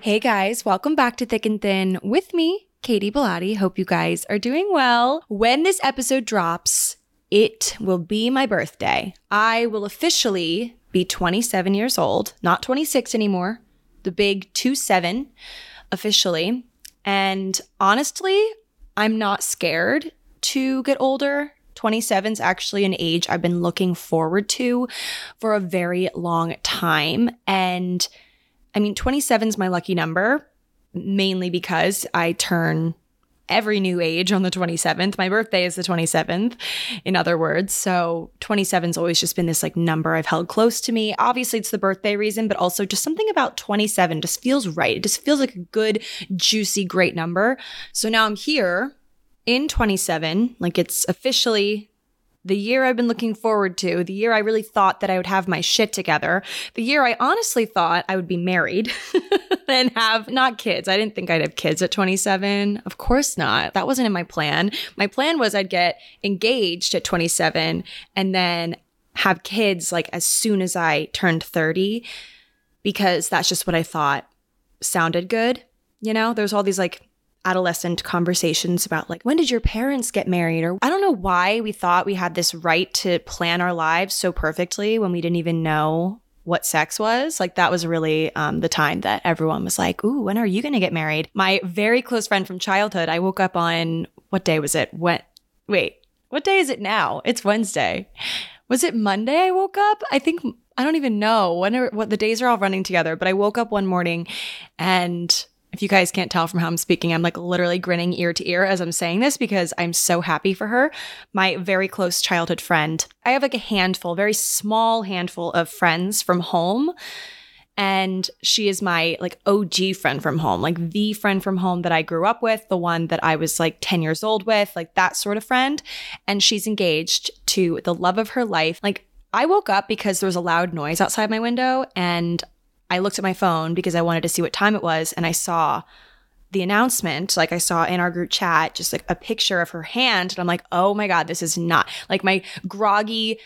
Hey guys, welcome back to Thick and Thin with me, Katy Bellotte. Hope you guys are doing well. When this episode drops, it will be my birthday. I will officially be 27 years old, not 26 anymore. The big 2 7 officially. And honestly, I'm not scared to get older. 27 is actually an age I've been looking forward to for a very long time. And I mean, 27 is my lucky number, mainly because I turn every new age on the 27th. My birthday is the 27th, in other words. So 27's always just been this like number I've held close to me. Obviously, it's the birthday reason, but also just something about 27 just feels right. It just feels like a good, juicy, great number. So now I'm here in 27, like it's officially the year I've been looking forward to, the year I really thought that I would have my shit together, the year I honestly thought I would be married and have not kids. I didn't think I'd have kids at 27. Of course not. That wasn't in my plan. My plan was I'd get engaged at 27 and then have kids like as soon as I turned 30 because that's just what I thought sounded good. You know, there's all these like adolescent conversations about like when did your parents get married or I don't know why we thought we had this right to plan our lives so perfectly when we didn't even know what sex was. Like that was really um, the time that everyone was like, "Ooh, when are you going to get married?" My very close friend from childhood. I woke up on what day was it? When? Wait, what day is it now? It's Wednesday. Was it Monday? I woke up. I think I don't even know when. Are, what the days are all running together. But I woke up one morning, and if you guys can't tell from how I'm speaking, I'm like literally grinning ear to ear as I'm saying this because I'm so happy for her. My very close childhood friend. I have like a handful, very small handful of friends from home. And she is my like OG friend from home, like the friend from home that I grew up with, the one that I was like 10 years old with, like that sort of friend. And she's engaged to the love of her life. Like I woke up because there was a loud noise outside my window and I looked at my phone because I wanted to see what time it was and I saw the announcement, like I saw in our group chat, just like a picture of her hand. And I'm like, oh my God, this is not like my groggy,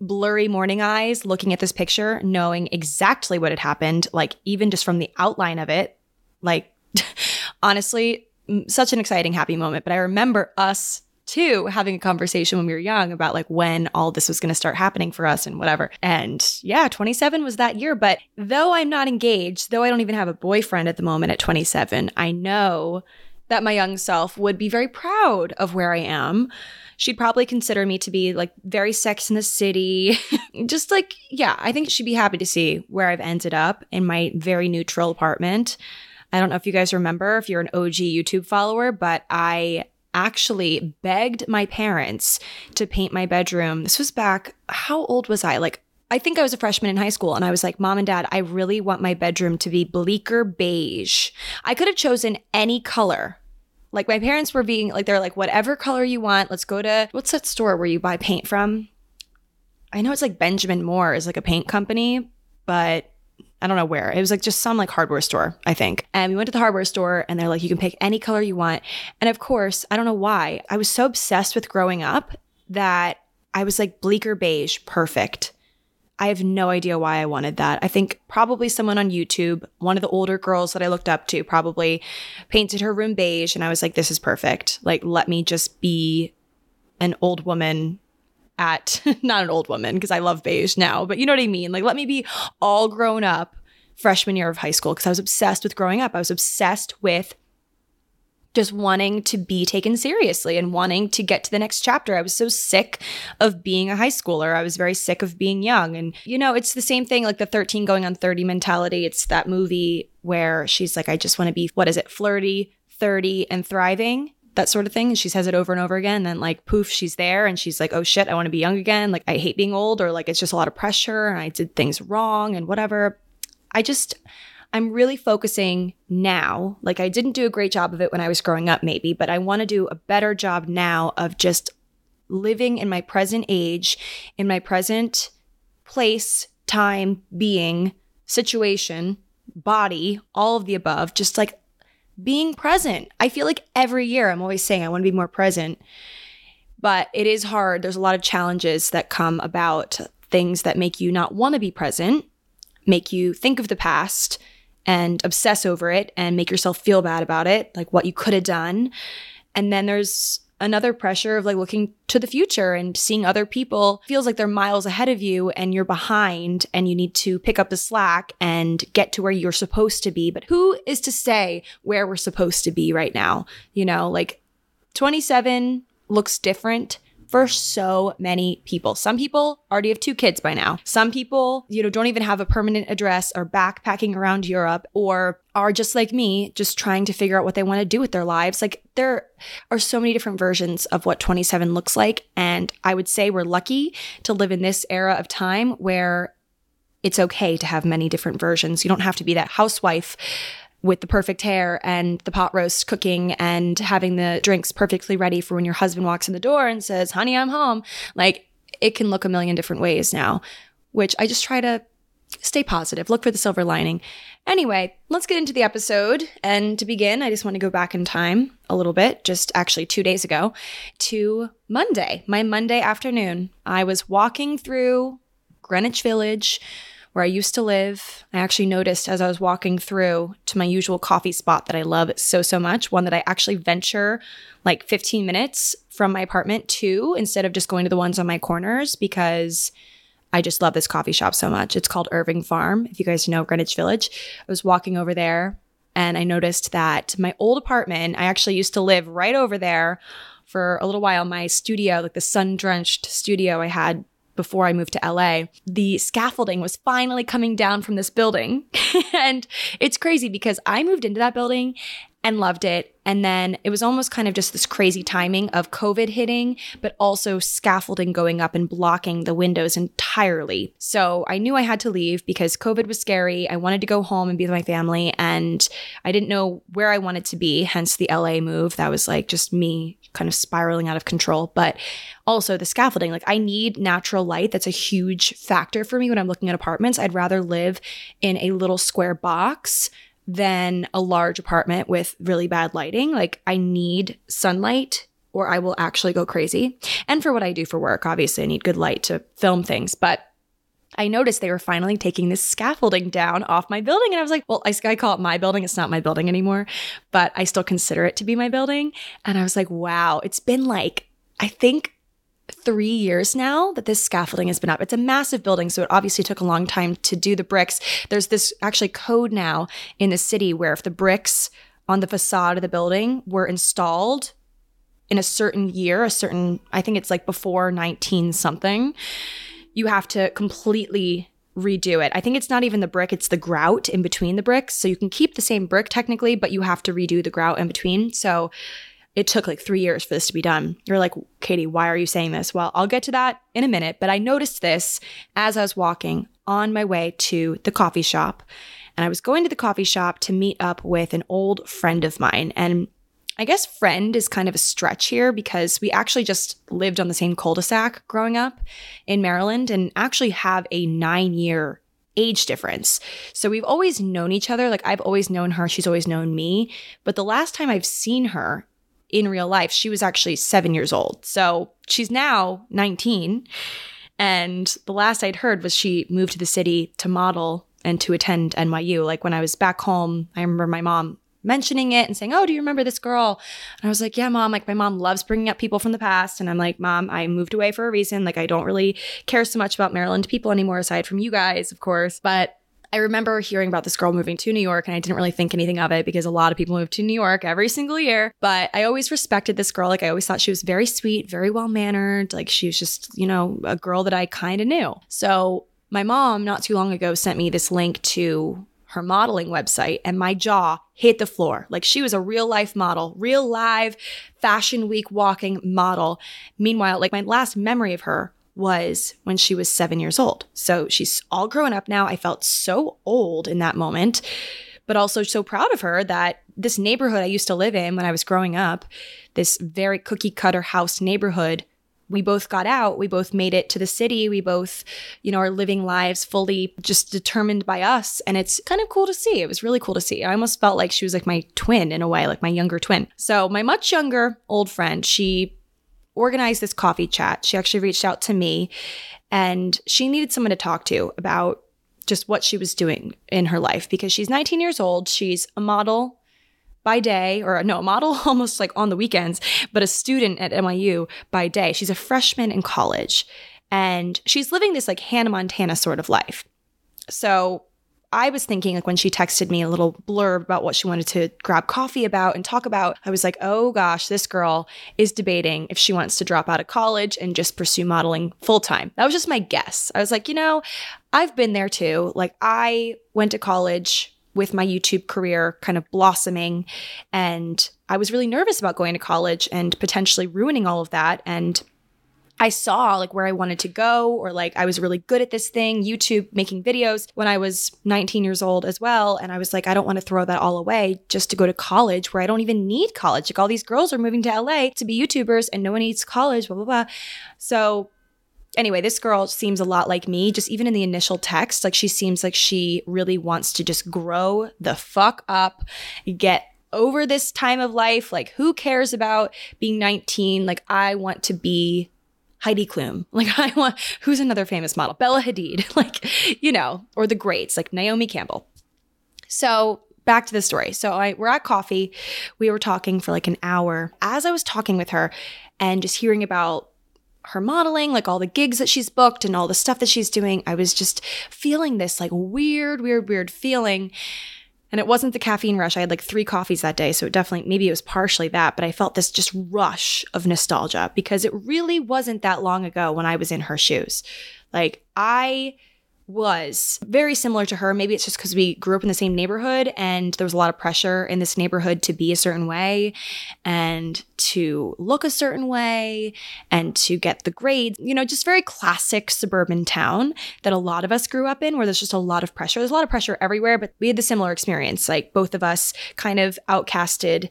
blurry morning eyes looking at this picture, knowing exactly what had happened, like even just from the outline of it. Like, honestly, such an exciting, happy moment. But I remember us too having a conversation when we were young about like when all this was going to start happening for us and whatever. And yeah, 27 was that year. But though I'm not engaged, though I don't even have a boyfriend at the moment at 27, I know that my young self would be very proud of where I am. She'd probably consider me to be like very sex in the city. Just like, yeah, I think she'd be happy to see where I've ended up in my very neutral apartment. I don't know if you guys remember, if you're an OG YouTube follower, but I actually begged my parents to paint my bedroom. This was back, how old was I? Like, I think I was a freshman in high school and I was like, Mom and Dad, I really want my bedroom to be Bleeker Beige. I could have chosen any color. Like, my parents were being like, they're like, whatever color you want, let's go to what's that store where you buy paint from? I know it's like Benjamin Moore is like a paint company, but I don't know where. It was like just some like hardware store, I think. And we went to the hardware store and they're like, you can pick any color you want. And of course, I don't know why. I was so obsessed with growing up that I was like Bleeker Beige, perfect. I have no idea why I wanted that. I think probably someone on YouTube, one of the older girls that I looked up to, probably painted her room beige. And I was like, this is perfect. Like, let me just be an old woman at, not an old woman, because I love beige now, but you know what I mean? Like, let me be all grown up freshman year of high school because I was obsessed with growing up. I was obsessed with just wanting to be taken seriously and wanting to get to the next chapter. I was so sick of being a high schooler. I was very sick of being young. And, you know, it's the same thing like the 13 going on 30 mentality. It's that movie where she's like, I just want to be, what is it, flirty, 30, and thriving. That sort of thing. And she says it over and over again. And then, like, poof, she's there and she's like, oh shit, I want to be young again. Like, I hate being old, or like, it's just a lot of pressure and I did things wrong and whatever. I just, I'm really focusing now. Like I didn't do a great job of it when I was growing up, maybe, but I want to do a better job now of just living in my present age, in my present place, time, being, situation, body, all of the above, just like being present. I feel like every year I'm always saying I want to be more present, but it is hard. There's a lot of challenges that come about things that make you not want to be present, make you think of the past, and obsess over it and make yourself feel bad about it, like what you could have done. And then there's another pressure of like looking to the future and seeing other people feels like they're miles ahead of you and you're behind and you need to pick up the slack and get to where you're supposed to be. But who is to say where we're supposed to be right now? You know, like 27 looks different for so many people. Some people already have two kids by now. Some people, you know, don't even have a permanent address or backpacking around Europe or are just like me, just trying to figure out what they want to do with their lives. Like there are so many different versions of what 27 looks like. And I would say we're lucky to live in this era of time where it's okay to have many different versions. You don't have to be that housewife with the perfect hair and the pot roast cooking and having the drinks perfectly ready for when your husband walks in the door and says, honey, I'm home. Like it can look a million different ways now, which I just try to stay positive, look for the silver lining. Anyway, let's get into the episode. And to begin, I just want to go back in time a little bit, just actually two days ago, to Monday, my Monday afternoon. I was walking through Greenwich Village where I used to live. I actually noticed as I was walking through to my usual coffee spot that I love so, so much, one that I actually venture like 15 minutes from my apartment to instead of just going to the ones on my corners because I just love this coffee shop so much. It's called Irving Farm. If you guys know Greenwich Village, I was walking over there and I noticed that my old apartment, I actually used to live right over there for a little while. My studio, like the sun drenched studio I had before I moved to LA, the scaffolding was finally coming down from this building. and it's crazy because I moved into that building and loved it. And then it was almost kind of just this crazy timing of COVID hitting, but also scaffolding going up and blocking the windows entirely. So I knew I had to leave because COVID was scary. I wanted to go home and be with my family, and I didn't know where I wanted to be, hence the LA move. That was like just me kind of spiraling out of control. But also the scaffolding, like I need natural light. That's a huge factor for me when I'm looking at apartments. I'd rather live in a little square box than a large apartment with really bad lighting. Like I need sunlight or I will actually go crazy. And for what I do for work, obviously I need good light to film things, but I noticed they were finally taking this scaffolding down off my building. And I was like, well, I, I call it my building. It's not my building anymore, but I still consider it to be my building. And I was like, wow, it's been like, I think three years now that this scaffolding has been up. It's a massive building, so it obviously took a long time to do the bricks. There's this actually code now in the city where if the bricks on the facade of the building were installed in a certain year, a certain, I think it's like before 19 something, you have to completely redo it. I think it's not even the brick, it's the grout in between the bricks. So you can keep the same brick technically, but you have to redo the grout in between. So it took like three years for this to be done. You're like, Katy, why are you saying this? Well, I'll get to that in a minute, but I noticed this as I was walking on my way to the coffee shop. And I was going to the coffee shop to meet up with an old friend of mine. And I guess friend is kind of a stretch here because we actually just lived on the same cul de sac growing up in Maryland and actually have a nine year age difference. So we've always known each other. Like I've always known her, she's always known me. But the last time I've seen her in real life, she was actually seven years old. So she's now 19 And the last I'd heard was she moved to the city to model and to attend NYU. Like when I was back home, I remember my mom mentioning it and saying, Oh, do you remember this girl? And I was like, Yeah, mom. Like, my mom loves bringing up people from the past. And I'm like, Mom, I moved away for a reason. Like, I don't really care so much about Maryland people anymore, aside from you guys, of course. But I remember hearing about this girl moving to New York and I didn't really think anything of it because a lot of people move to New York every single year. But I always respected this girl. Like I always thought she was very sweet, very well mannered. Like she was just, you know, a girl that I kind of knew. So my mom, not too long ago, sent me this link to her modeling website and my jaw hit the floor. Like she was a real life model, real live fashion week walking model. Meanwhile, like my last memory of her was when she was seven years old. So she's all grown up now. I felt so old in that moment, but also so proud of her that this neighborhood I used to live in when I was growing up, this very cookie cutter house neighborhood, we both got out. We both made it to the city. We both, you know, are living lives fully just determined by us. And it's kind of cool to see. It was really cool to see. I almost felt like she was like my twin in a way, like my younger twin. So, my much younger old friend, she organized this coffee chat. She actually reached out to me and she needed someone to talk to about just what she was doing in her life because she's 19 years old. She's a model by day, or no, a model almost like on the weekends, but a student at NYU by day. She's a freshman in college and she's living this like Hannah Montana sort of life. So I was thinking, like when she texted me a little blurb about what she wanted to grab coffee about and talk about, I was like, oh gosh, this girl is debating if she wants to drop out of college and just pursue modeling full time. That was just my guess. I was like, you know, I've been there too. Like, I went to college with my YouTube career kind of blossoming, and I was really nervous about going to college and potentially ruining all of that. And I saw like where I wanted to go, or like I was really good at this thing, YouTube, making videos when I was 19 years old as well. And I was like, I don't want to throw that all away just to go to college where I don't even need college. Like all these girls are moving to LA to be YouTubers and no one needs college, blah, blah, blah. So anyway, this girl seems a lot like me, just even in the initial text. Like she seems like she really wants to just grow the fuck up, get over this time of life. Like, who cares about being 19? Like, I want to be Heidi Klum. Like I want who's another famous model? Bella Hadid. Like, you know, or the greats like Naomi Campbell. So back to the story. So I we're at coffee. We were talking for like an hour. As I was talking with her and just hearing about her modeling, like all the gigs that she's booked and all the stuff that she's doing, I was just feeling this like weird, weird, weird feeling and it wasn't the caffeine rush. I had like three coffees that day. So it definitely, maybe it was partially that, but I felt this just rush of nostalgia because it really wasn't that long ago when I was in her shoes. Like, I was very similar to her. Maybe it's just because we grew up in the same neighborhood and there was a lot of pressure in this neighborhood to be a certain way and to look a certain way and to get the grades. You know, just very classic suburban town that a lot of us grew up in where there's just a lot of pressure. There's a lot of pressure everywhere, but we had the similar experience. Like both of us kind of outcasted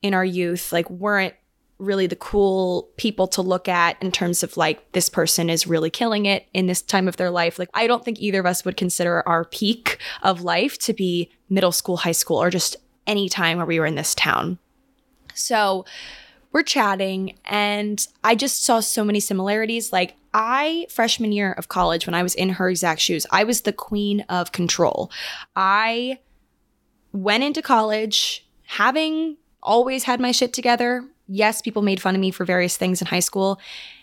in our youth, like weren't really the cool people to look at in terms of like this person is really killing it in this time of their life. Like I don't think either of us would consider our peak of life to be middle school, high school, or just any time where we were in this town. So we're chatting and I just saw so many similarities. Like I freshman year of college when I was in her exact shoes, I was the queen of control. I went into college having always had my shit together, yes, people made fun of me for various things in high school,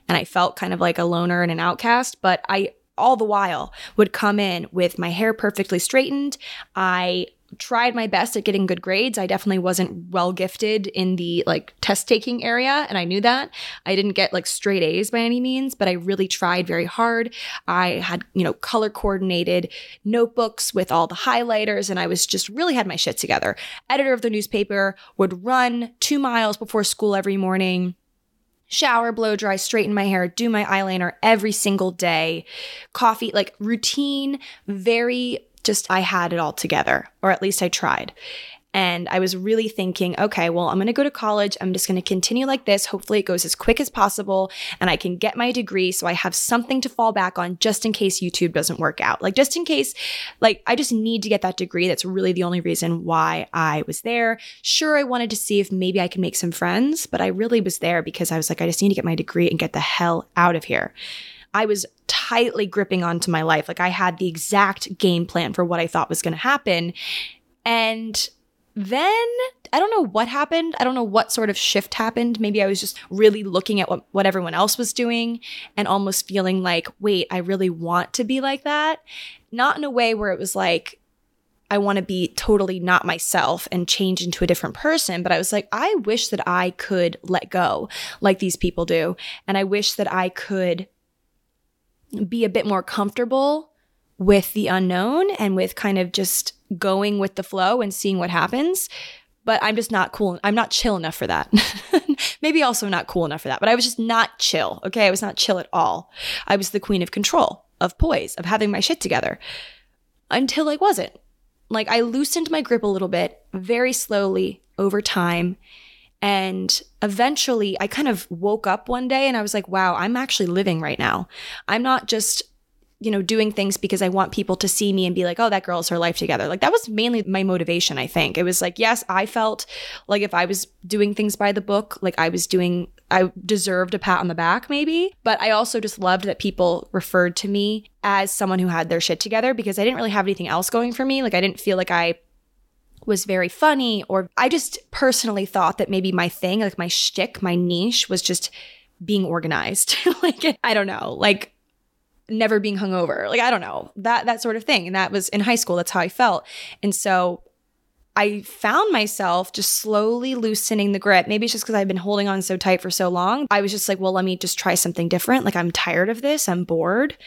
and I felt kind of like a loner and an outcast, but I all the while would come in with my hair perfectly straightened. I tried my best at getting good grades. I definitely wasn't well gifted in the like test taking area and I knew that. I didn't get like straight A's by any means, but I really tried very hard. I had, you know, color coordinated notebooks with all the highlighters and I was just really had my shit together. Editor of the newspaper would run 2 miles before school every morning shower, blow dry, straighten my hair, do my eyeliner every single day, coffee, like routine, very just I had it all together, or at least I tried. And I was really thinking, okay, well, I'm going to go to college. I'm just going to continue like this. Hopefully, it goes as quick as possible and I can get my degree so I have something to fall back on just in case YouTube doesn't work out. Like, just in case, like, I just need to get that degree. That's really the only reason why I was there. Sure, I wanted to see if maybe I could make some friends, but I really was there because I was like, I just need to get my degree and get the hell out of here. I was tightly gripping onto my life. Like I had the exact game plan for what I thought was going to happen. And then I don't know what happened. I don't know what sort of shift happened. Maybe I was just really looking at what, what everyone else was doing and almost feeling like, wait, I really want to be like that. Not in a way where it was like, I want to be totally not myself and change into a different person. But I was like, I wish that I could let go like these people do. And I wish that I could be a bit more comfortable with the unknown and with kind of just going with the flow and seeing what happens. But I'm just not cool. I'm not chill enough for that. Maybe also not cool enough for that. But I was just not chill. Okay. I was not chill at all. I was the queen of control, of poise, of having my shit together until I wasn't. Like I loosened my grip a little bit very slowly over time. And eventually I kind of woke up one day and I was like, wow, I'm actually living right now. I'm not just you know, doing things because I want people to see me and be like, oh, that girl has her life together. Like that was mainly my motivation, I think. It was like, yes, I felt like if I was doing things by the book, like I was doing, I deserved a pat on the back, maybe. But I also just loved that people referred to me as someone who had their shit together because I didn't really have anything else going for me. Like I didn't feel like I was very funny, or I just personally thought that maybe my thing, like my shtick, my niche was just being organized. like, I don't know. Like, never being hungover. Like I don't know that that sort of thing. And that was in high school. That's how I felt. And so I found myself just slowly loosening the grip. Maybe it's just because I've been holding on so tight for so long. I was just like, well, let me just try something different. Like I'm tired of this. I'm bored.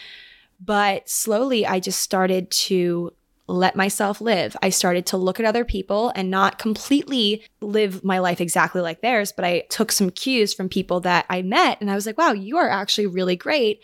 But slowly I just started to let myself live. I started to look at other people and not completely live my life exactly like theirs, but I took some cues from people that I met and I was like, wow, you are actually really great.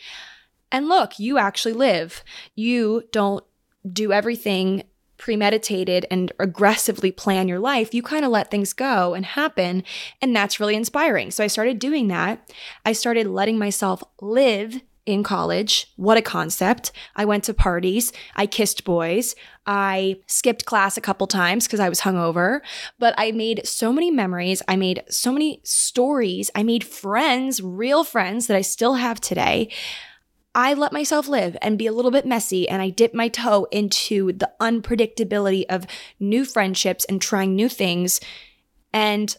And look, you actually live. You don't do everything premeditated and aggressively plan your life. You kind of let things go and happen. And that's really inspiring. So I started doing that. I started letting myself live in college. What a concept. I went to parties. I kissed boys. I skipped class a couple times because I was hungover, but I made so many memories. I made so many stories. I made friends, real friends that I still have today. I let myself live and be a little bit messy and I dip my toe into the unpredictability of new friendships and trying new things. And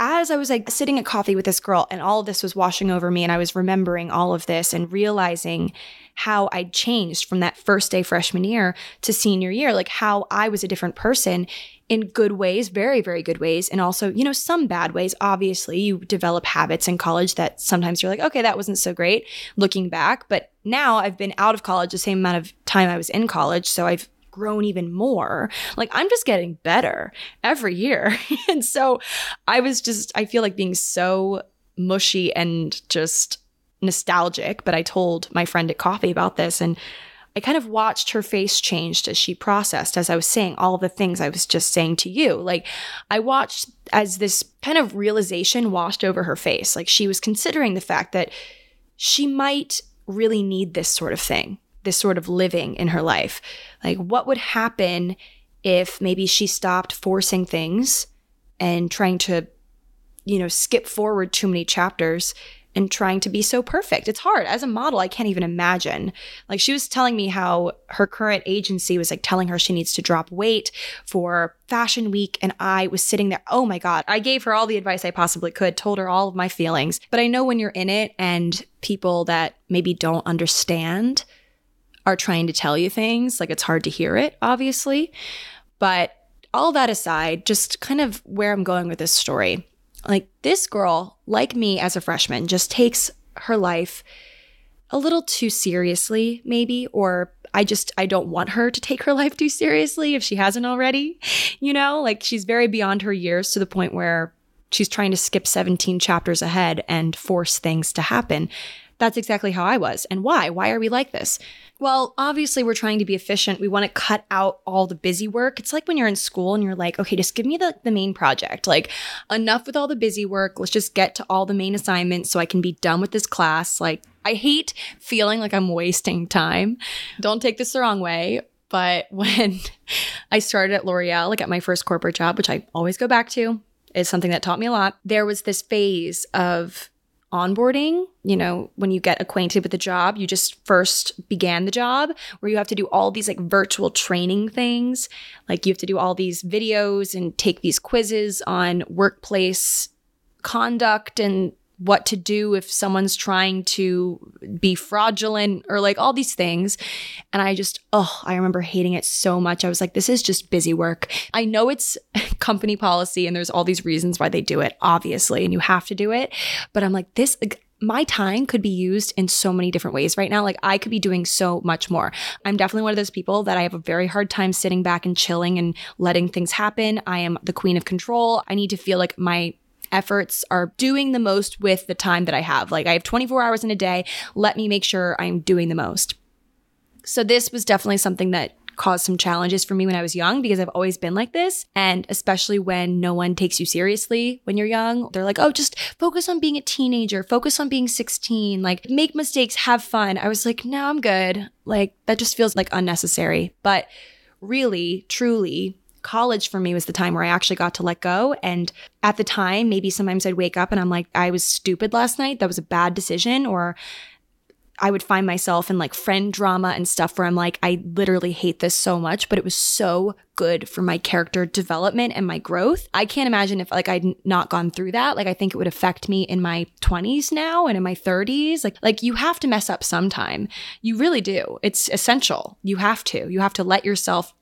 as I was like sitting at coffee with this girl and all of this was washing over me and I was remembering all of this and realizing how I'd changed from that first day freshman year to senior year, like how I was a different person in good ways, very, very good ways, and also, you know, some bad ways. Obviously, you develop habits in college that sometimes you're like, okay, that wasn't so great looking back. But now I've been out of college the same amount of time I was in college. So I've grown even more. Like I'm just getting better every year. and so I was just, I feel like being so mushy and just nostalgic. But I told my friend at coffee about this and I kind of watched her face change as she processed, as I was saying all the things I was just saying to you. Like, I watched as this kind of realization washed over her face. Like, she was considering the fact that she might really need this sort of thing, this sort of living in her life. Like, what would happen if maybe she stopped forcing things and trying to, you know, skip forward too many chapters and trying to be so perfect. It's hard. As a model, I can't even imagine. Like she was telling me how her current agency was like telling her she needs to drop weight for fashion week and I was sitting there, "Oh my god. I gave her all the advice I possibly could, told her all of my feelings." But I know when you're in it and people that maybe don't understand are trying to tell you things, like it's hard to hear it, obviously. But all that aside, just kind of where I'm going with this story like this girl, like me as a freshman, just takes her life a little too seriously, maybe, or I just I don't want her to take her life too seriously if she hasn't already. You know, like she's very beyond her years to the point where she's trying to skip 17 chapters ahead and force things to happen. That's exactly how I was. And why? Why are we like this? Well, obviously, we're trying to be efficient. We want to cut out all the busy work. It's like when you're in school and you're like, okay, just give me the, the main project. Like, enough with all the busy work. Let's just get to all the main assignments so I can be done with this class. Like, I hate feeling like I'm wasting time. Don't take this the wrong way. But when I started at L'Oreal, like at my first corporate job, which I always go back to, is something that taught me a lot. There was this phase of onboarding, you know, when you get acquainted with the job, you just first began the job where you have to do all these like virtual training things. Like you have to do all these videos and take these quizzes on workplace conduct and what to do if someone's trying to be fraudulent or like all these things. And I just, oh, I remember hating it so much. I was like, this is just busy work. I know it's company policy and there's all these reasons why they do it, obviously, and you have to do it. But I'm like, this, my time could be used in so many different ways right now. Like I could be doing so much more. I'm definitely one of those people that I have a very hard time sitting back and chilling and letting things happen. I am the queen of control. I need to feel like my efforts are doing the most with the time that I have. Like I have 24 hours in a day. Let me make sure I'm doing the most. So this was definitely something that caused some challenges for me when I was young because I've always been like this. And especially when no one takes you seriously when you're young, they're like, oh, just focus on being a teenager, focus on being 16, like make mistakes, have fun. I was like, no, I'm good. Like that just feels like unnecessary. But really, truly, college for me was the time where I actually got to let go. And at the time, maybe sometimes I'd wake up and I'm like, I was stupid last night. That was a bad decision. Or I would find myself in like friend drama and stuff where I'm like, I literally hate this so much, but it was so good for my character development and my growth. I can't imagine if like I'd not gone through that. Like I think it would affect me in my 20s now and in my 30s. Like like you have to mess up sometime. You really do. It's essential. You have to. You have to let yourself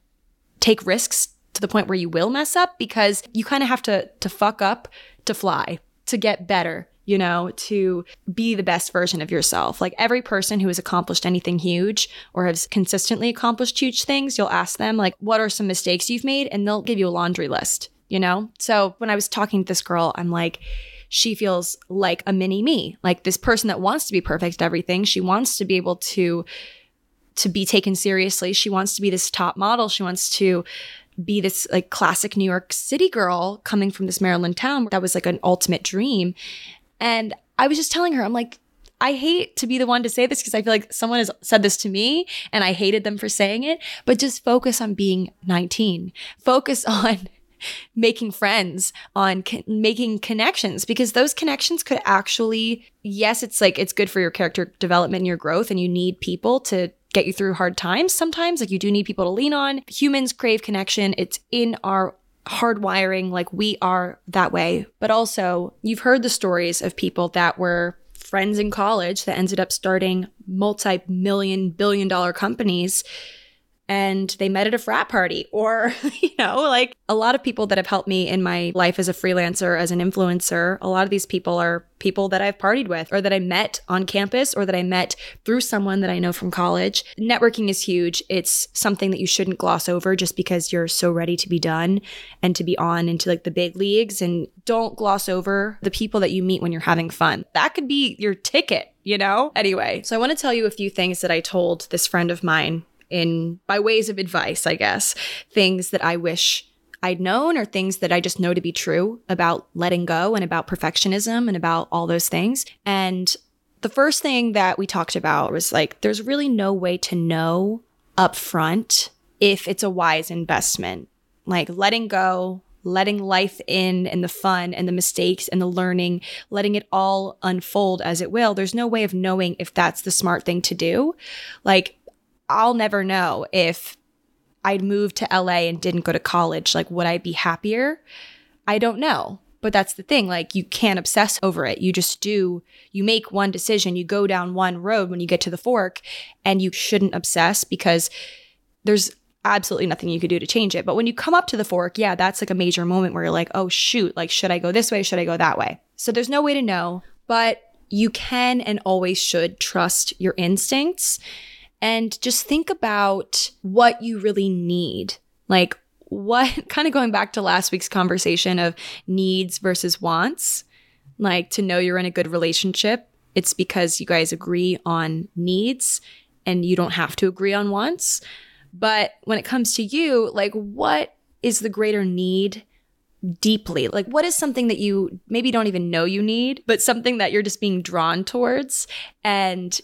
take risks to the point where you will mess up because you kind of have to to fuck up to fly, to get better, you know, to be the best version of yourself. Like every person who has accomplished anything huge or has consistently accomplished huge things, you'll ask them like what are some mistakes you've made and they'll give you a laundry list, you know? So when I was talking to this girl, I'm like she feels like a mini me, like this person that wants to be perfect at everything. She wants to be able to to be taken seriously. She wants to be this top model. She wants to be this like classic New York City girl coming from this Maryland town. That was like an ultimate dream. And I was just telling her, I'm like, I hate to be the one to say this because I feel like someone has said this to me and I hated them for saying it, but just focus on being 19. Focus on making friends, on co- making connections because those connections could actually, yes, it's like it's good for your character development and your growth, and you need people to get you through hard times sometimes. Like you do need people to lean on. Humans crave connection, it's in our hardwiring, like we are that way. But also, you've heard the stories of people that were friends in college that ended up starting multi million, billion dollar companies and they met at a frat party or you know like a lot of people that have helped me in my life as a freelancer as an influencer a lot of these people are people that I've partied with or that I met on campus or that I met through someone that I know from college. Networking is huge. It's something that you shouldn't gloss over just because you're so ready to be done and to be on into like the big leagues. And don't gloss over the people that you meet when you're having fun. That could be your ticket you know? Anyway, so I want to tell you a few things that I told this friend of mine in by ways of advice, I guess, things that I wish I'd known or things that I just know to be true about letting go and about perfectionism and about all those things. And the first thing that we talked about was like, there's really no way to know upfront if it's a wise investment. Like letting go, letting life in and the fun and the mistakes and the learning, letting it all unfold as it will. There's no way of knowing if that's the smart thing to do. Like, I'll never know if I'd moved to LA and didn't go to college. Like, would I be happier? I don't know. But that's the thing. Like, you can't obsess over it. You just do, you make one decision, you go down one road when you get to the fork, and you shouldn't obsess because there's absolutely nothing you could do to change it. But when you come up to the fork, yeah, that's like a major moment where you're like, oh, shoot, like, should I go this way? Should I go that way? So there's no way to know, but you can and always should trust your instincts and just think about what you really need. Like, what kind of going back to last week's conversation of needs versus wants, like to know you're in a good relationship, it's because you guys agree on needs and you don't have to agree on wants. But when it comes to you, like, what is the greater need deeply? Like, what is something that you maybe don't even know you need, but something that you're just being drawn towards? And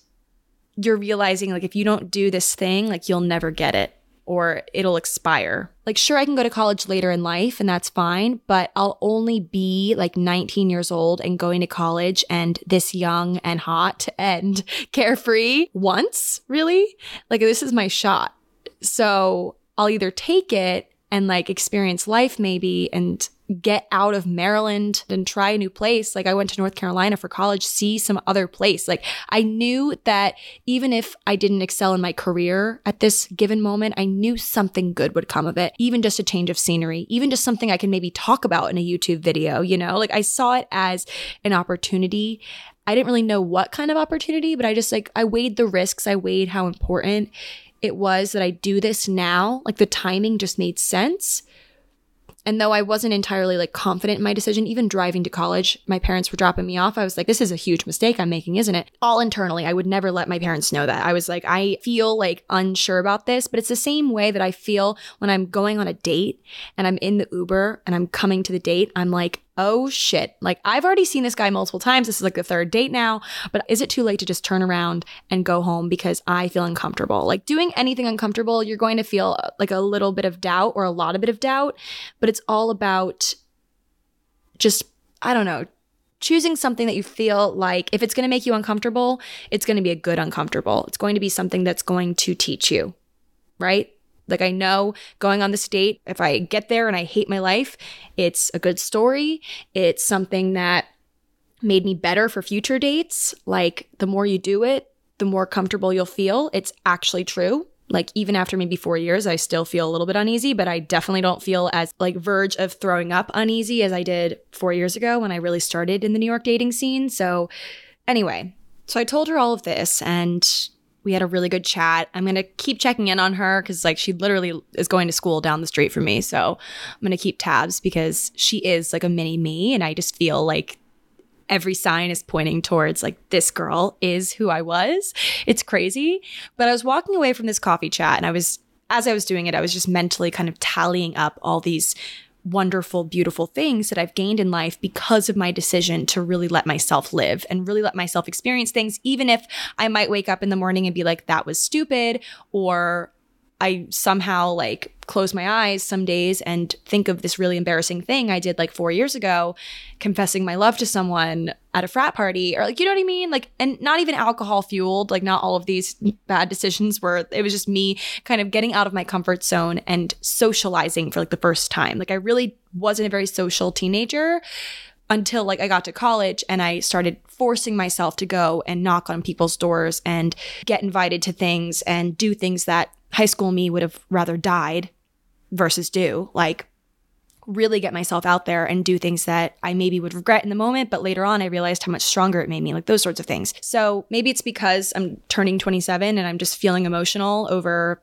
you're realizing like if you don't do this thing, like you'll never get it or it'll expire. Like, sure, I can go to college later in life and that's fine, but I'll only be like 19 years old and going to college and this young and hot and carefree once, really. Like, this is my shot. So I'll either take it and like experience life maybe and get out of Maryland and try a new place. Like I went to North Carolina for college, see some other place. Like I knew that even if I didn't excel in my career at this given moment, I knew something good would come of it. Even just a change of scenery, even just something I can maybe talk about in a YouTube video, you know? Like I saw it as an opportunity. I didn't really know what kind of opportunity, but I just like I weighed the risks, I weighed how important it was that I do this now. Like the timing just made sense. And though I wasn't entirely like confident in my decision, even driving to college, my parents were dropping me off. I was like, this is a huge mistake I'm making, isn't it? All internally, I would never let my parents know that. I was like, I feel like unsure about this, but it's the same way that I feel when I'm going on a date and I'm in the Uber and I'm coming to the date. I'm like, oh shit, like I've already seen this guy multiple times. This is like the third date now, but is it too late to just turn around and go home because I feel uncomfortable? Like doing anything uncomfortable, you're going to feel uh, like a little bit of doubt or a lot of bit of doubt, but it's all about just, I don't know, choosing something that you feel like if it's going to make you uncomfortable, it's going to be a good uncomfortable. It's going to be something that's going to teach you, right? Like I know going on this date, if I get there and I hate my life, it's a good story. It's something that made me better for future dates. Like the more you do it, the more comfortable you'll feel. It's actually true. Like even after maybe 4 years, I still feel a little bit uneasy, but I definitely don't feel as like verge of throwing up uneasy as I did 4 years ago when I really started in the New York dating scene. So anyway, so I told her all of this and we had a really good chat. I'm going to keep checking in on her because, like, she literally is going to school down the street from me. So I'm going to keep tabs because she is like a mini me. And I just feel like every sign is pointing towards like this girl is who I was. It's crazy. But I was walking away from this coffee chat and I was, as I was doing it, I was just mentally kind of tallying up all these wonderful, beautiful things that I've gained in life because of my decision to really let myself live and really let myself experience things, even if I might wake up in the morning and be like, that was stupid, or I somehow like close my eyes some days and think of this really embarrassing thing I did like four years ago, confessing my love to someone at a frat party, or like, you know what I mean? Like, and not even alcohol fueled, like, not all of these bad decisions were, it was just me kind of getting out of my comfort zone and socializing for like the first time. Like, I really wasn't a very social teenager until like I got to college and I started forcing myself to go and knock on people's doors and get invited to things and do things that high school me would have rather died versus do. Like, really get myself out there and do things that I maybe would regret in the moment, but later on I realized how much stronger it made me, like those sorts of things. So maybe it's because I'm turning 27 and I'm just feeling emotional over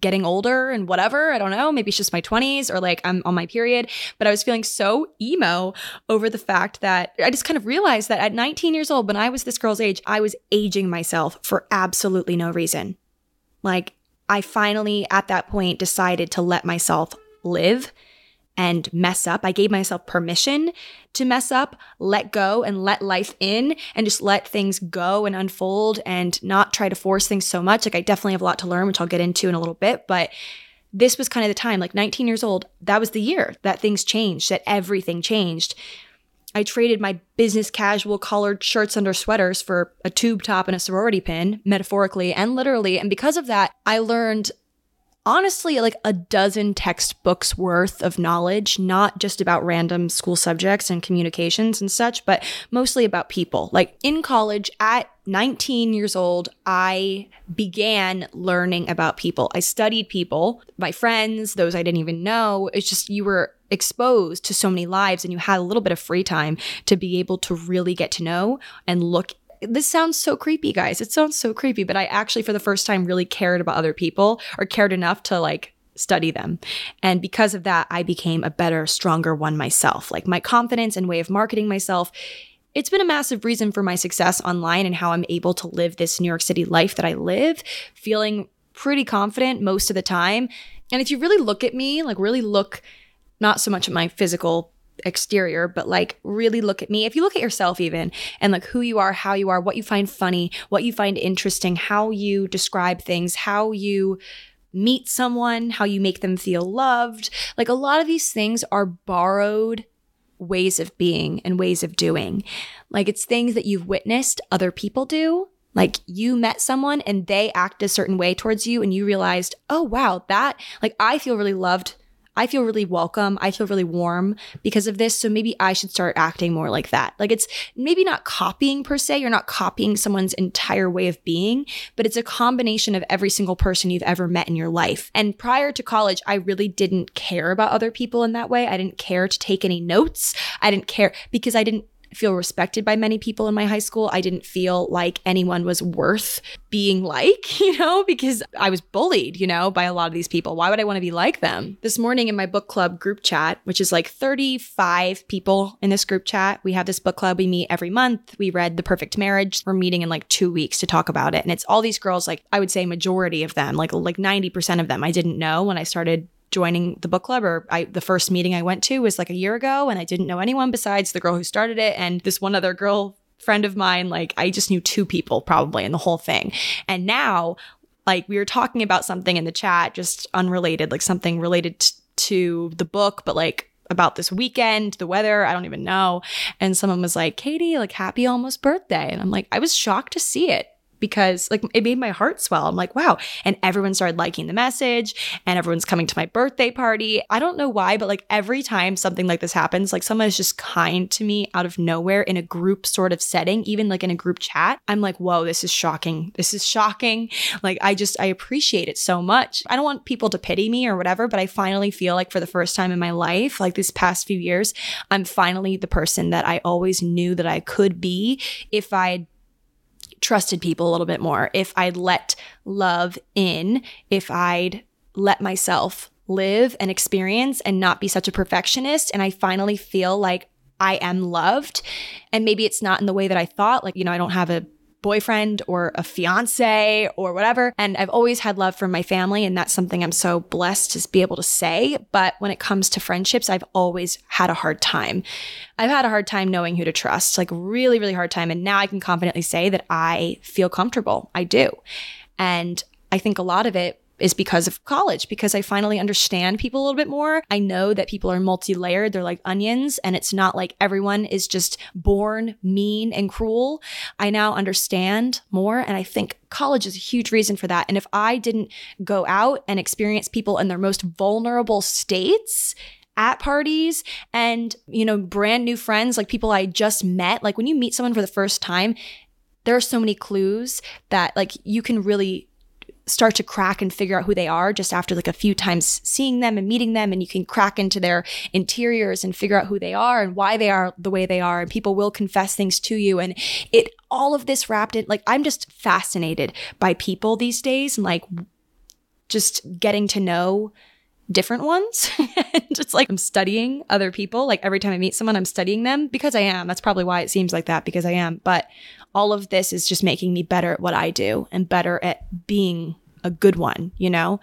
getting older and whatever. I don't know. Maybe it's just my 20s or like I'm on my period. But I was feeling so emo over the fact that I just kind of realized that at 19 years old, when I was this girl's age, I was aging myself for absolutely no reason. Like, I finally, at that point, decided to let myself live and mess up. I gave myself permission to mess up, let go and let life in and just let things go and unfold and not try to force things so much. Like I definitely have a lot to learn, which I'll get into in a little bit, but this was kind of the time, like 19 years old, that was the year that things changed, that everything changed. I traded my business casual collared shirts under sweaters for a tube top and a sorority pin, metaphorically and literally. And because of that, I learned honestly like a dozen textbooks worth of knowledge, not just about random school subjects and communications and such, but mostly about people. Like in college at 19 years old, I began learning about people. I studied people, my friends, those I didn't even know. It's just you were exposed to so many lives and you had a little bit of free time to be able to really get to know and look this sounds so creepy, guys. It sounds so creepy, but I actually, for the first time, really cared about other people or cared enough to like study them. And because of that, I became a better, stronger one myself. Like my confidence and way of marketing myself. It's been a massive reason for my success online and how I'm able to live this New York City life that I live, feeling pretty confident most of the time. And if you really look at me, like really look not so much at my physical exterior, but like really look at me. If you look at yourself, even and like who you are, how you are, what you find funny, what you find interesting, how you describe things, how you meet someone, how you make them feel loved. Like a lot of these things are borrowed ways of being and ways of doing. Like it's things that you've witnessed other people do. Like you met someone and they act a certain way towards you and you realized, oh wow, that like I feel really loved I feel really welcome. I feel really warm because of this. So maybe I should start acting more like that. Like it's maybe not copying per se. You're not copying someone's entire way of being, but it's a combination of every single person you've ever met in your life. And prior to college, I really didn't care about other people in that way. I didn't care to take any notes. I didn't care because I didn't feel respected by many people in my high school. I didn't feel like anyone was worth being like, you know, because I was bullied, you know, by a lot of these people. Why would I want to be like them? This morning in my book club group chat, which is like 35 people in this group chat, we have this book club. We meet every month. We read The Perfect Marriage. We're meeting in like two weeks to talk about it. And it's all these girls, like I would say majority of them, like like 90% of them I didn't know when I started joining the book club or I the first meeting I went to was like a year ago and I didn't know anyone besides the girl who started it and this one other girl friend of mine like I just knew two people probably in the whole thing. And now like we were talking about something in the chat just unrelated like something related t- to the book but like about this weekend, the weather, I don't even know. And someone was like, Katy, like, happy almost birthday. And I'm like, I was shocked to see it because like it made my heart swell. I'm like, wow. And everyone started liking the message and everyone's coming to my birthday party. I don't know why, but like every time something like this happens, like someone is just kind to me out of nowhere in a group sort of setting, even like in a group chat, I'm like, whoa, this is shocking. This is shocking. Like I just, I appreciate it so much. I don't want people to pity me or whatever, but I finally feel like for the first time in my life, like this past few years, I'm finally the person that I always knew that I could be if I'd trusted people a little bit more, if I'd let love in, if I'd let myself live and experience and not be such a perfectionist. And I finally feel like I am loved. And maybe it's not in the way that I thought. Like, you know, I don't have a boyfriend or a fiance or whatever. And I've always had love for my family. And that's something I'm so blessed to be able to say. But when it comes to friendships, I've always had a hard time. I've had a hard time knowing who to trust, like really, really hard time. And now I can confidently say that I feel comfortable. I do. And I think a lot of it is because of college, because I finally understand people a little bit more. I know that people are multi layered, they're like onions, and it's not like everyone is just born mean and cruel. I now understand more, and I think college is a huge reason for that. And if I didn't go out and experience people in their most vulnerable states, at parties and you know brand new friends like people i just met like when you meet someone for the first time there are so many clues that like you can really start to crack and figure out who they are just after like a few times seeing them and meeting them and you can crack into their interiors and figure out who they are and why they are the way they are and people will confess things to you and it all of this wrapped in like I'm just fascinated by people these days and like just getting to know different ones. and it's like I'm studying other people. Like every time I meet someone, I'm studying them because I am. That's probably why it seems like that because I am. But all of this is just making me better at what I do and better at being a good one, you know?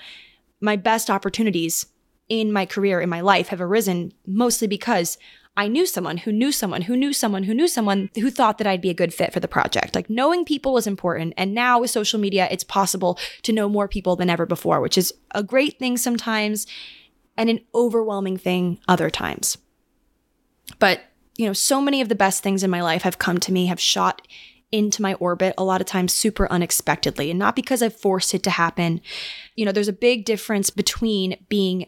My best opportunities in my career, in my life, have arisen mostly because I knew someone who knew someone who knew someone who knew someone who thought that I'd be a good fit for the project. Like knowing people was important. And now with social media, it's possible to know more people than ever before, which is a great thing sometimes and an overwhelming thing other times. But, you know, so many of the best things in my life have come to me, have shot into my orbit a lot of times super unexpectedly and not because I've forced it to happen. You know, there's a big difference between being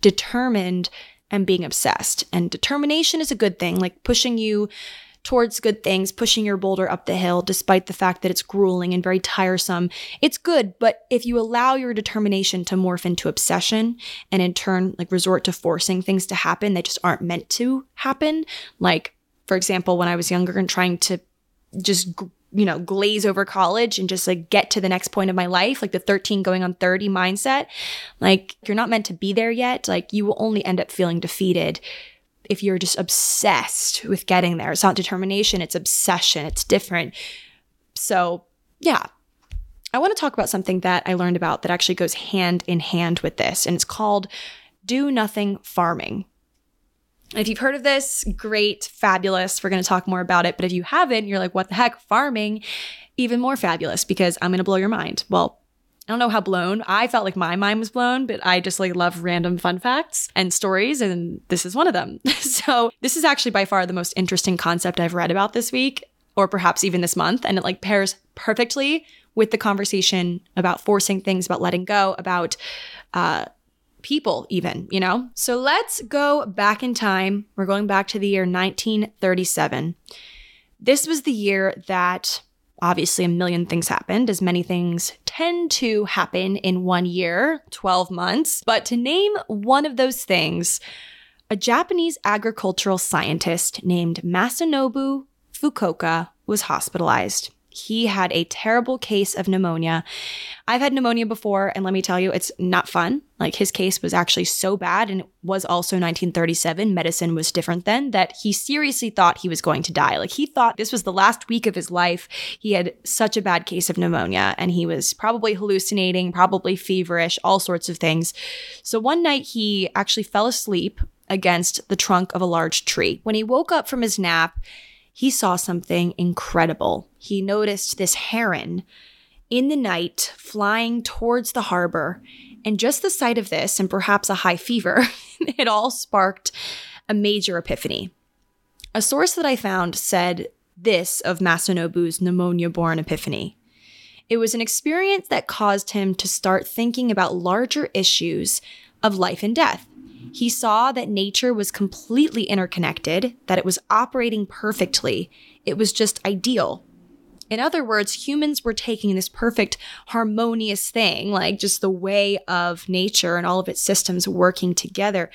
determined and being obsessed. And determination is a good thing, like pushing you towards good things, pushing your boulder up the hill, despite the fact that it's grueling and very tiresome. It's good, but if you allow your determination to morph into obsession and in turn, like resort to forcing things to happen that just aren't meant to happen, like, for example, when I was younger and trying to just you know glaze over college and just like get to the next point of my life like the 13 going on 30 mindset like you're not meant to be there yet. Like you will only end up feeling defeated if you're just obsessed with getting there. It's not determination it's obsession it's different. So yeah. I want to talk about something that i learned about that actually goes hand in hand with this and it's called do nothing farming if you've heard of this, great, fabulous. We're going to talk more about it. But if you haven't, you're like, what the heck, farming? Even more fabulous because I'm going to blow your mind. Well, I don't know how blown. I felt like my mind was blown, but I just like love random fun facts and stories, and this is one of them. so, this is actually by far the most interesting concept I've read about this week, or perhaps even this month, and it like pairs perfectly with the conversation about forcing things, about letting go, about uh, people, even, you know? So, let's go back in time. We're going back to the year 1937. This was the year that obviously a million things happened, as many things tend to happen in one year, 12 months. But to name one of those things, a Japanese agricultural scientist named Masanobu Fukuoka was hospitalized. He had a terrible case of pneumonia. I've had pneumonia before, and let me tell you, it's not fun. Like his case was actually so bad, and it was also 1937. Medicine was different then, that he seriously thought he was going to die. Like he thought this was the last week of his life. He had such a bad case of pneumonia, and he was probably hallucinating, probably feverish, all sorts of things. So one night he actually fell asleep against the trunk of a large tree. When he woke up from his nap, he saw something incredible. He noticed this heron in the night flying towards the harbor. And just the sight of this, and perhaps a high fever, it all sparked a major epiphany. A source that I found said this of Masanobu's pneumonia born epiphany. It was an experience that caused him to start thinking about larger issues of life and death. He saw that nature was completely interconnected, that it was operating perfectly. It was just ideal. In other words, humans were taking this perfect, harmonious thing, like just the way of nature and all of its systems working together,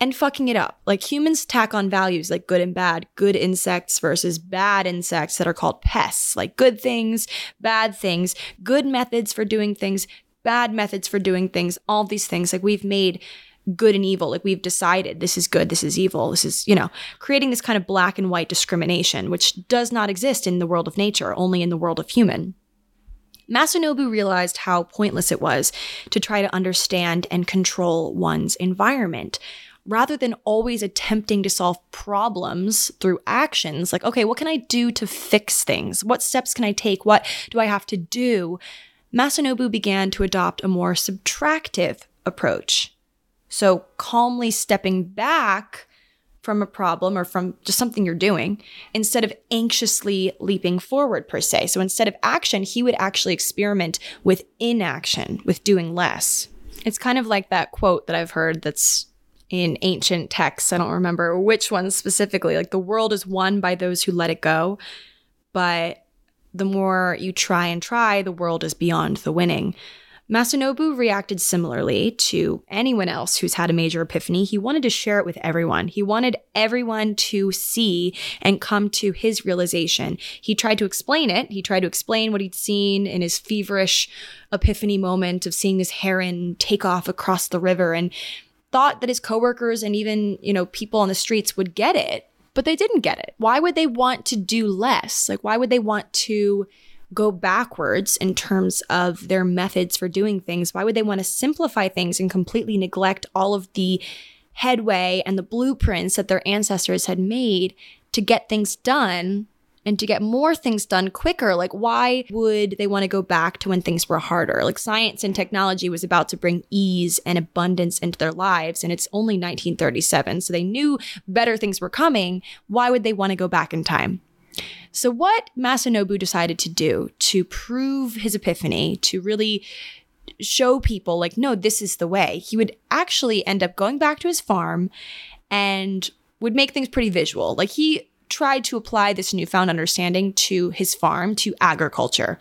and fucking it up. Like humans tack on values like good and bad, good insects versus bad insects that are called pests, like good things, bad things, good methods for doing things, bad methods for doing things, all these things. Like we've made good and evil. Like we've decided this is good, this is evil, this is, you know, creating this kind of black and white discrimination, which does not exist in the world of nature, only in the world of human. Masanobu realized how pointless it was to try to understand and control one's environment. Rather than always attempting to solve problems through actions, like, okay, what can I do to fix things? What steps can I take? What do I have to do? Masanobu began to adopt a more subtractive approach. So, calmly stepping back from a problem or from just something you're doing instead of anxiously leaping forward, per se. So, instead of action, he would actually experiment with inaction, with doing less. It's kind of like that quote that I've heard that's in ancient texts. I don't remember which one specifically. Like, the world is won by those who let it go. But the more you try and try, the world is beyond the winning. Masanobu reacted similarly to anyone else who's had a major epiphany. He wanted to share it with everyone. He wanted everyone to see and come to his realization. He tried to explain it. He tried to explain what he'd seen in his feverish epiphany moment of seeing this heron take off across the river and thought that his coworkers and even, you know, people on the streets would get it, but they didn't get it. Why would they want to do less? Like why would they want to go backwards in terms of their methods for doing things? Why would they want to simplify things and completely neglect all of the headway and the blueprints that their ancestors had made to get things done and to get more things done quicker. Like, why would they want to go back to when things were harder? Like, science and technology was about to bring ease and abundance into their lives, and it's only 1937. So they knew better things were coming. Why would they want to go back in time? So, what Masanobu decided to do to prove his epiphany, to really show people, like, no, this is the way, he would actually end up going back to his farm and would make things pretty visual. Like, he tried to apply this newfound understanding to his farm, to agriculture.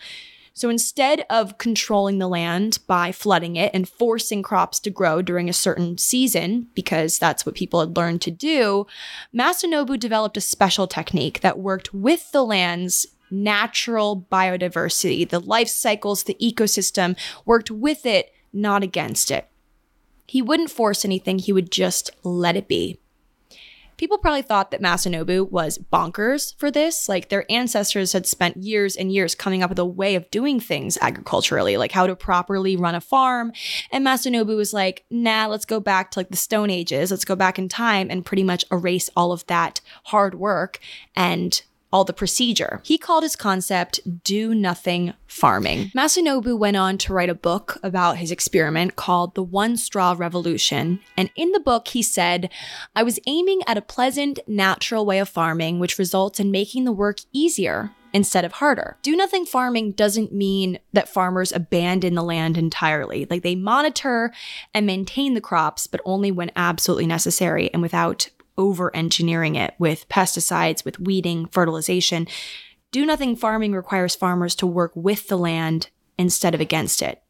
So instead of controlling the land by flooding it and forcing crops to grow during a certain season, because that's what people had learned to do, Masanobu developed a special technique that worked with the land's natural biodiversity, the life cycles, the ecosystem, worked with it, not against it. He wouldn't force anything, he would just let it be people probably thought that Masanobu was bonkers for this. Like their ancestors had spent years and years coming up with a way of doing things agriculturally, like how to properly run a farm. And Masanobu was like, nah, let's go back to like the Stone Ages. Let's go back in time and pretty much erase all of that hard work and all the procedure. He called his concept do nothing farming. Masanobu went on to write a book about his experiment called The One Straw Revolution. And in the book, he said, I was aiming at a pleasant, natural way of farming, which results in making the work easier instead of harder. Do nothing farming doesn't mean that farmers abandon the land entirely. Like they monitor and maintain the crops, but only when absolutely necessary and without over engineering it with pesticides, with weeding, fertilization. Do nothing farming requires farmers to work with the land instead of against it.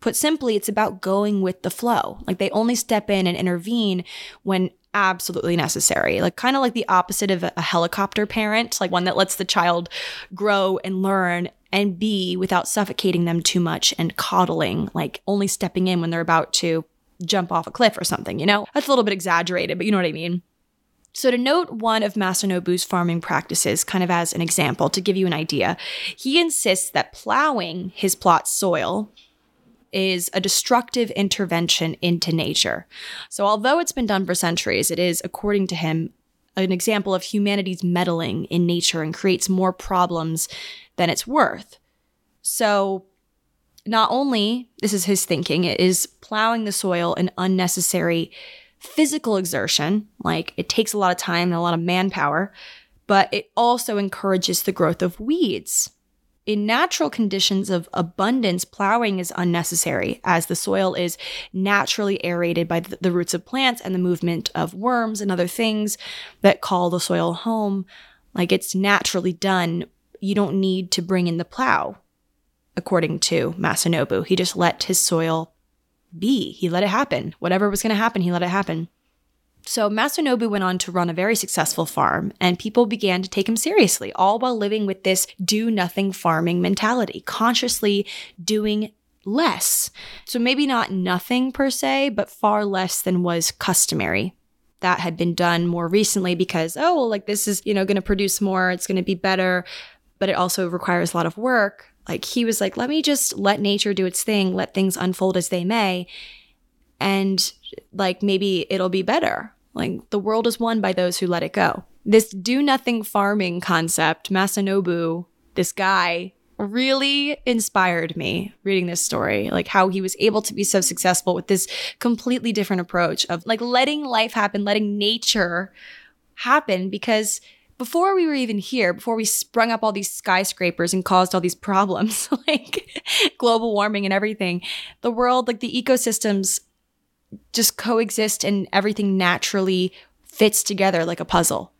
Put simply, it's about going with the flow. Like they only step in and intervene when absolutely necessary. Like kind of like the opposite of a helicopter parent, like one that lets the child grow and learn and be without suffocating them too much and coddling, like only stepping in when they're about to jump off a cliff or something, you know? That's a little bit exaggerated, but you know what I mean. So, to note one of Masanobu's farming practices, kind of as an example to give you an idea, he insists that plowing his plot's soil is a destructive intervention into nature. So, although it's been done for centuries, it is, according to him, an example of humanity's meddling in nature and creates more problems than it's worth. So, not only, this is his thinking, it is plowing the soil an unnecessary physical exertion, like it takes a lot of time and a lot of manpower, but it also encourages the growth of weeds. In natural conditions of abundance, plowing is unnecessary as the soil is naturally aerated by the, roots of plants and the movement of worms and other things that call the soil home. Like it's naturally done. You don't need to bring in the plow, according to Masanobu. He just let his soil be. He let it happen. Whatever was going to happen, he let it happen. So Masanobu went on to run a very successful farm, and people began to take him seriously, all while living with this do nothing farming mentality, consciously doing less. So maybe not nothing per se, but far less than was customary. That had been done more recently because, oh, well, like this is, you know, going to produce more, it's going to be better, but it also requires a lot of work. Like he was like, let me just let nature do its thing, let things unfold as they may. And like maybe it'll be better. Like the world is won by those who let it go. This do nothing farming concept, Masanobu, this guy really inspired me reading this story like how he was able to be so successful with this completely different approach of like letting life happen letting nature happen because before we were even here, before we sprung up all these skyscrapers and caused all these problems, like global warming and everything, the world, like the ecosystems just coexist and everything naturally fits together like a puzzle.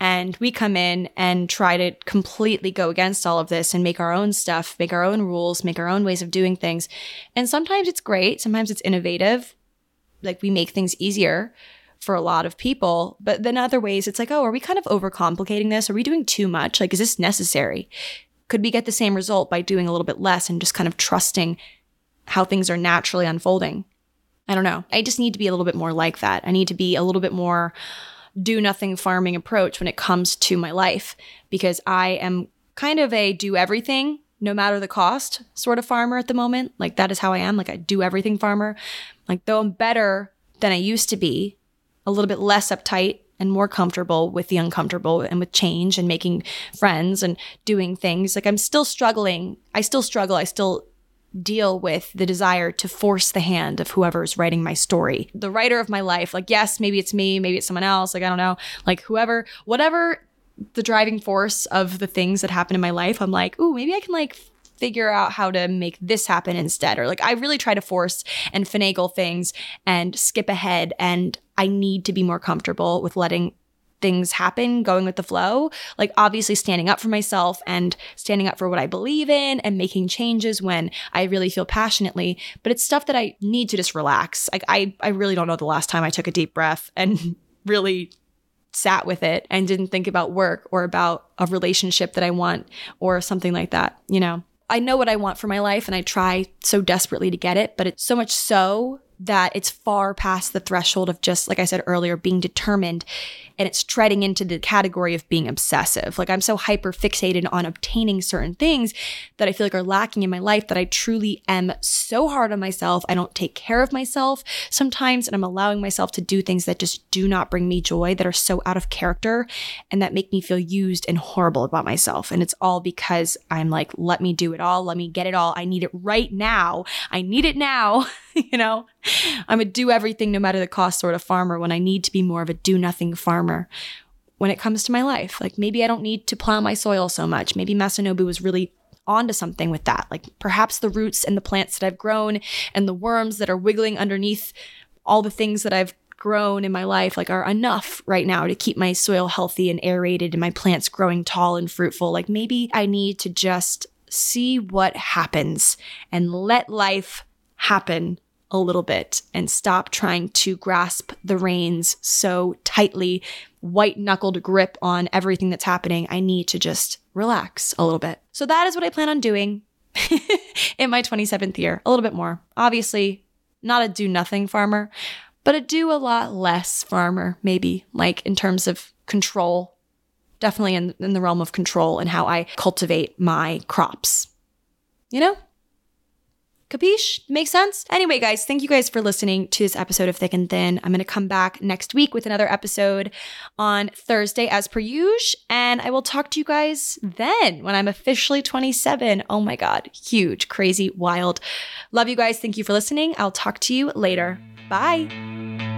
And we come in and try to completely go against all of this and make our own stuff, make our own rules, make our own ways of doing things. And sometimes it's great, sometimes it's innovative. Like we make things easier for a lot of people. But then other ways, it's like, oh, are we kind of overcomplicating this? Are we doing too much? Like, is this necessary? Could we get the same result by doing a little bit less and just kind of trusting how things are naturally unfolding? I don't know. I just need to be a little bit more like that. I need to be a little bit more do nothing farming approach when it comes to my life because I am kind of a do everything no matter the cost sort of farmer at the moment. Like that is how I am. Like I do everything farmer. Like though I'm better than I used to be, a little bit less uptight and more comfortable with the uncomfortable and with change and making friends and doing things. Like I'm still struggling. I still struggle. I still deal with the desire to force the hand of whoever's writing my story. The writer of my life, like, yes, maybe it's me, maybe it's someone else, like, I don't know, like, whoever, whatever the driving force of the things that happen in my life, I'm like, ooh, maybe I can, like, figure out how to make this happen instead. Or like I really try to force and finagle things and skip ahead. And I need to be more comfortable with letting things happen, going with the flow. Like obviously standing up for myself and standing up for what I believe in and making changes when I really feel passionately. But it's stuff that I need to just relax. Like I, I really don't know the last time I took a deep breath and really sat with it and didn't think about work or about a relationship that I want or something like that, you know? I know what I want for my life and I try so desperately to get it, but it's so much so that it's far past the threshold of just, like I said earlier, being determined and it's treading into the category of being obsessive. Like I'm so hyper fixated on obtaining certain things that I feel like are lacking in my life that I truly am so hard on myself. I don't take care of myself sometimes, and I'm allowing myself to do things that just do not bring me joy, that are so out of character, and that make me feel used and horrible about myself. And it's all because I'm like, let me do it all. Let me get it all. I need it right now. I need it now. you know, I'm a do everything no matter the cost sort of farmer when I need to be more of a do nothing farmer when it comes to my life. Like maybe I don't need to plow my soil so much. Maybe Masanobu was really onto something with that. Like perhaps the roots and the plants that I've grown and the worms that are wiggling underneath all the things that I've grown in my life like are enough right now to keep my soil healthy and aerated and my plants growing tall and fruitful. Like maybe I need to just see what happens and let life happen a little bit and stop trying to grasp the reins so tightly, white knuckled grip on everything that's happening. I need to just relax a little bit. So that is what I plan on doing in my 27th year, a little bit more. Obviously, not a do nothing farmer, but a do a lot less farmer, maybe, like in terms of control. Definitely in, in the realm of control and how I cultivate my crops. You know? Capiche? Makes sense? Anyway, guys, thank you guys for listening to this episode of Thick and Thin. I'm going to come back next week with another episode on Thursday as per usual. And I will talk to you guys then when I'm officially 27. Oh my God. Huge, crazy, wild. Love you guys. Thank you for listening. I'll talk to you later. Bye.